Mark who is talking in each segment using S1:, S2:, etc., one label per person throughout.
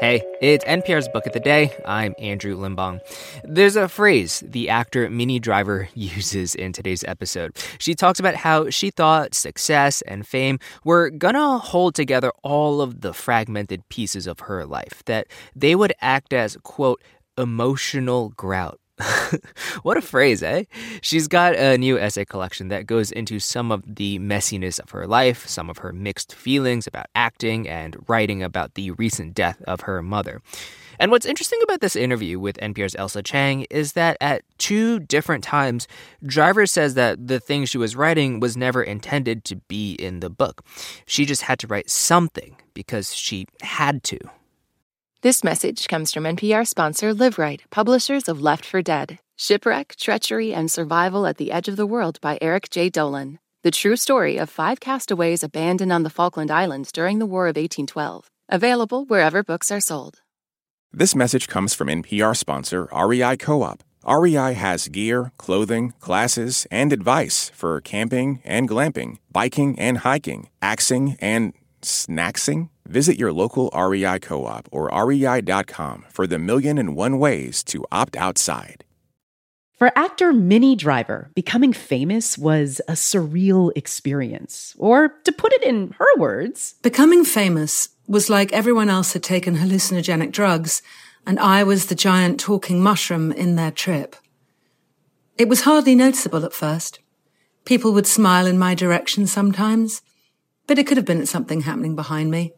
S1: Hey, it's NPR's Book of the Day. I'm Andrew Limbong. There's a phrase the actor Minnie Driver uses in today's episode. She talks about how she thought success and fame were gonna hold together all of the fragmented pieces of her life, that they would act as, quote, emotional grout what a phrase, eh? She's got a new essay collection that goes into some of the messiness of her life, some of her mixed feelings about acting, and writing about the recent death of her mother. And what's interesting about this interview with NPR's Ailsa Chang is that at two different times, Driver says that the thing she was writing was never intended to be in the book. She just had to write something because she had to.
S2: This message comes from NPR sponsor LiveRight, publishers of Left for Dead Shipwreck, Treachery, and Survival at the Edge of the World by Eric J. Dolin. The true story of five castaways abandoned on the Falkland Islands during the War of 1812. Available wherever books are sold.
S3: This message comes from NPR sponsor REI Co op. REI has gear, clothing, classes, and advice for camping and glamping, biking and hiking, axing and snacksing. Visit your local REI co op or rei.com for the million and one ways to opt outside.
S4: For actor Minnie Driver, becoming famous was a surreal experience. Or, to put it in her words,
S5: becoming famous was like everyone else had taken hallucinogenic drugs, and I was the giant talking mushroom in their trip. It was hardly noticeable at first. People would smile in my direction sometimes, but it could have been something happening behind me.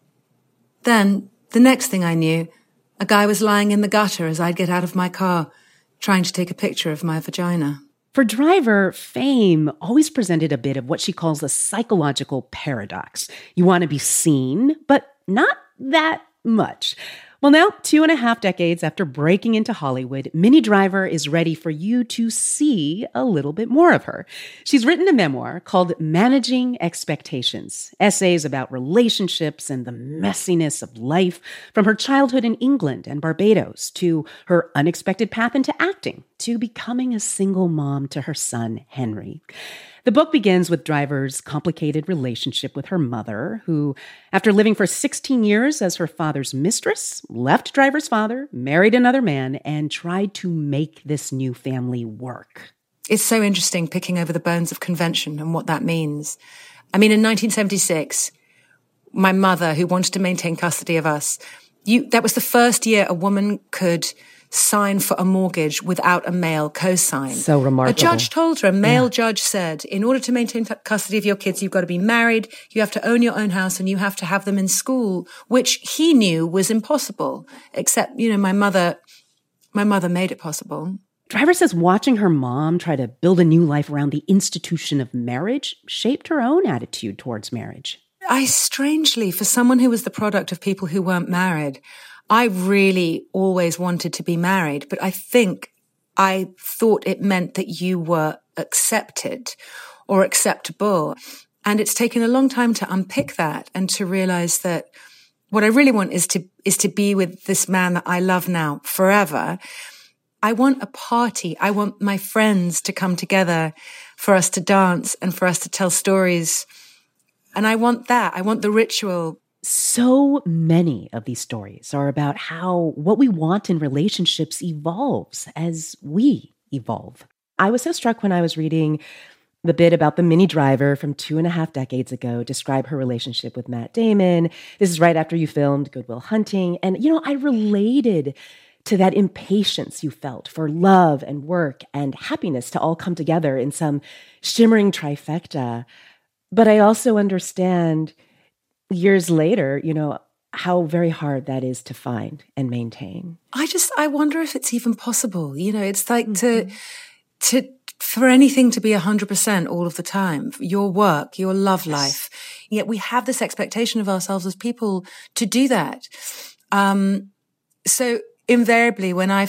S5: Then, the next thing I knew, a guy was lying in the gutter as I'd get out of my car, trying to take a picture of my vagina.
S4: For Driver, fame always presented a bit of what she calls a psychological paradox. You want to be seen, but not that much. Well, now, two and a half decades after breaking into Hollywood, Minnie Driver is ready for you to see a little bit more of her. She's written a memoir called Managing Expectations, essays about relationships and the messiness of life from her childhood in England and Barbados to her unexpected path into acting to becoming a single mom to her son, Henry. The book begins with Driver's complicated relationship with her mother, who, after living for 16 years as her father's mistress, left Driver's father, married another man, and tried to make this new family work.
S5: It's so interesting picking over the bones of convention and what that means. I mean, in 1976, my mother, who wanted to maintain custody of us, you, that was the first year a woman could sign for a mortgage without a male co-sign.
S4: So remarkable.
S5: A judge told her, a male yeah. judge said, in order to maintain custody of your kids, you've got to be married, you have to own your own house, and you have to have them in school, which he knew was impossible. Except, you know, my mother, my mother made it possible.
S4: Driver says watching her mom try to build a new life around the institution of marriage shaped her own attitude towards marriage.
S5: I strangely, for someone who was the product of people who weren't married, I really always wanted to be married, but I think I thought it meant that you were accepted or acceptable. And it's taken a long time to unpick that and to realize that what I really want is to, is to be with this man that I love now forever. I want a party. I want my friends to come together for us to dance and for us to tell stories. And I want that. I want the ritual
S4: so many of these stories are about how what we want in relationships evolves as we evolve. I was so struck when I was reading the bit about the Minnie Driver from two and a half decades ago describe her relationship with Matt Damon. This is right after you filmed Good Will Hunting. And, you know, I related to that impatience you felt for love and work and happiness to all come together in some shimmering trifecta. But I also understand years later, you know, how very hard that is to find and maintain.
S5: I just I wonder if it's even possible. You know, it's like mm-hmm. to to for anything to be 100% all of the time, your work, your love life. Yet we have this expectation of ourselves as people to do that. Um, so invariably when I,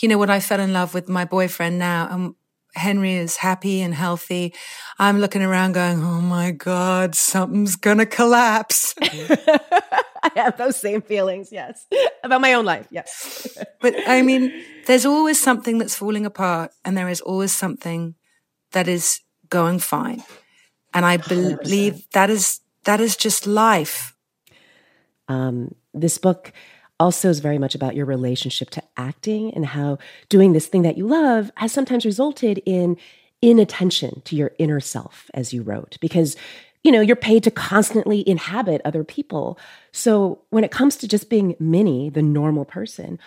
S5: you know, when I fell in love with my boyfriend now and Henry is happy and healthy. I'm looking around going, Oh my God, something's going to collapse.
S4: I have those same feelings, yes, about my own life, yes.
S5: but I mean, there's always something that's falling apart and there is always something that is going fine. And I believe 100%. that is, that is just life.
S4: Um, this book also is very much about your relationship to acting and how doing this thing that you love has sometimes resulted in inattention to your inner self, as you wrote, because you know, you're paid to constantly inhabit other people. So when it comes to just being Minnie, the normal person,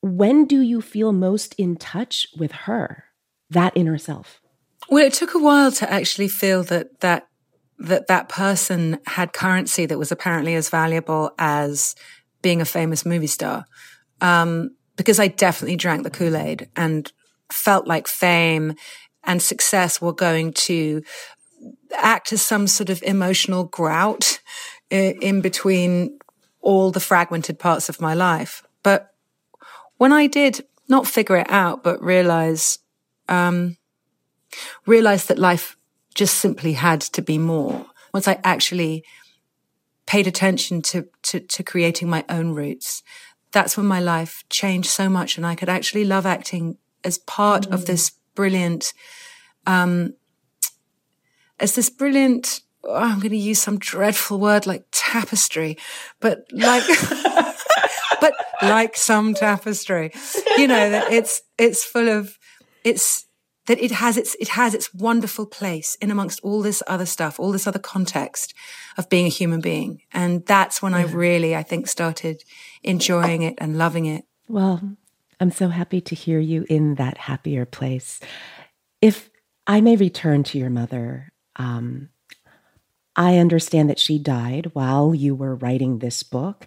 S4: when do you feel most in touch with her, that inner self?
S5: Well, it took a while to actually feel that that that that person had currency that was apparently as valuable as being a famous movie star. Um, because I definitely drank the Kool Aid and felt like fame and success were going to act as some sort of emotional grout in between all the fragmented parts of my life. But when I did not figure it out, but realize, um, realize that life just simply had to be more. Once I actually paid attention to, to, to creating my own roots, that's when my life changed so much and I could actually love acting as part mm. of this brilliant, um, as this brilliant, oh, I'm going to use some dreadful word like tapestry, but like, but like some tapestry, you know, that it's, it's full of, it's, that it has its, it has its wonderful place in amongst all this other stuff, all this other context of being a human being. And that's when yeah. I really, I think, started enjoying it and loving it.
S4: Well, I'm so happy to hear you in that happier place. If I may return to your mother, um, I understand that she died while you were writing this book.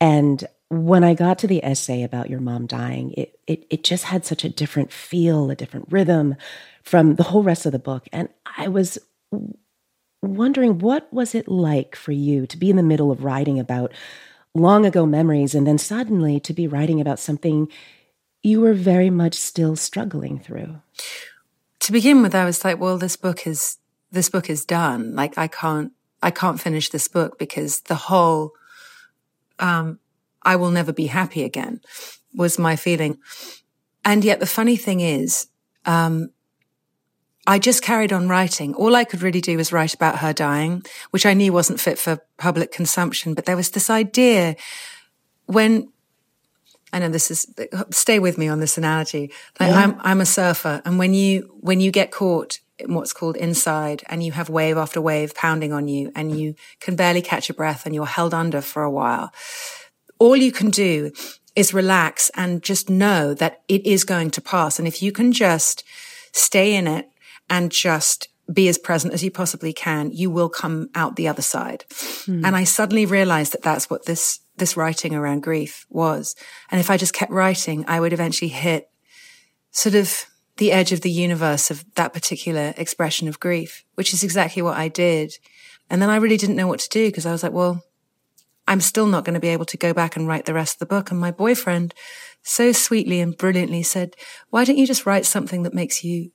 S4: And when I got to the essay about your mom dying, it, it, it just had such a different feel, a different rhythm from the whole rest of the book. And I was wondering what was it like for you to be in the middle of writing about long ago memories and then suddenly to be writing about something you were very much still struggling through?
S5: To begin with, I was like, well, this book is this book is done. Like I can't, I can't finish this book because the whole, um, I will never be happy again was my feeling. And yet the funny thing is, um, I just carried on writing. All I could really do was write about her dying, which I knew wasn't fit for public consumption. But there was this idea when I know this is stay with me on this analogy. Like yeah. I'm I'm a surfer, and when you when you get caught in what's called inside and you have wave after wave pounding on you and you can barely catch a breath and you're held under for a while. All you can do is relax and just know that it is going to pass. And if you can just stay in it and just be as present as you possibly can, you will come out the other side. Hmm. And I suddenly realized that that's what this, this writing around grief was. And if I just kept writing, I would eventually hit sort of the edge of the universe of that particular expression of grief, which is exactly what I did. And then I really didn't know what to do because I was like, well, I'm still not going to be able to go back and write the rest of the book. And my boyfriend so sweetly and brilliantly said, why don't you just write something that makes you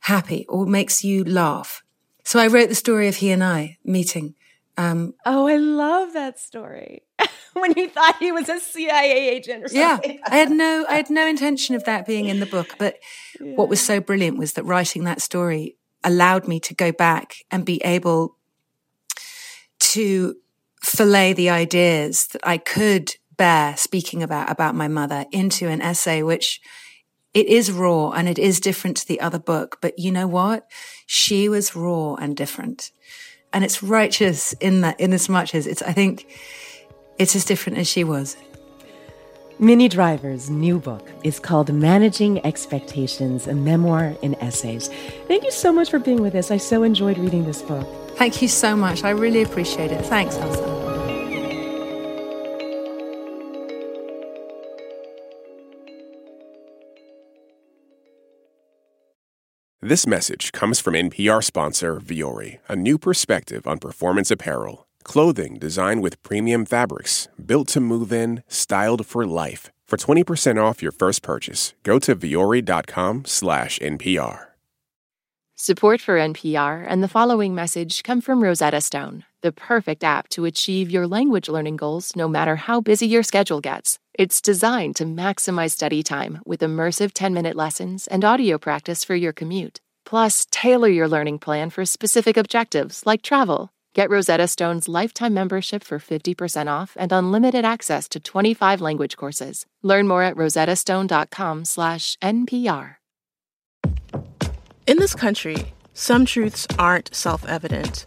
S5: happy or makes you laugh? So I wrote the story of he and I meeting.
S4: Um, oh, I love that story. when you thought he was a CIA agent or something.
S5: Yeah, I had no, I had no intention of that being in the book. But yeah. what was so brilliant was that writing that story allowed me to go back and be able to fillet the ideas that I could bear speaking about about my mother into an essay, which it is raw and it is different to the other book. But you know what? She was raw and different. And it's righteous in that, in as much as it's, I think, it's as different as she was.
S4: Minnie Driver's new book is called Managing Expectations, a memoir in essays. Thank you so much for being with us. I so enjoyed reading this book.
S5: Thank you so much. I really appreciate it. Thanks, Ailsa.
S3: This message comes from NPR sponsor Vuori, a new perspective on performance apparel. Clothing designed with premium fabrics, built to move in, styled for life. For 20% off your first purchase, go to vuori.com slash NPR.
S2: Support for NPR and the following message come from Rosetta Stone, the perfect app to achieve your language learning goals no matter how busy your schedule gets. It's designed to maximize study time with immersive 10-minute lessons and audio practice for your commute. Plus, tailor your learning plan for specific objectives like travel Get Rosetta Stone's lifetime membership for 50% off and unlimited access to 25 language courses. Learn more at rosettastone.com/npr.
S6: In this country, some truths aren't self-evident.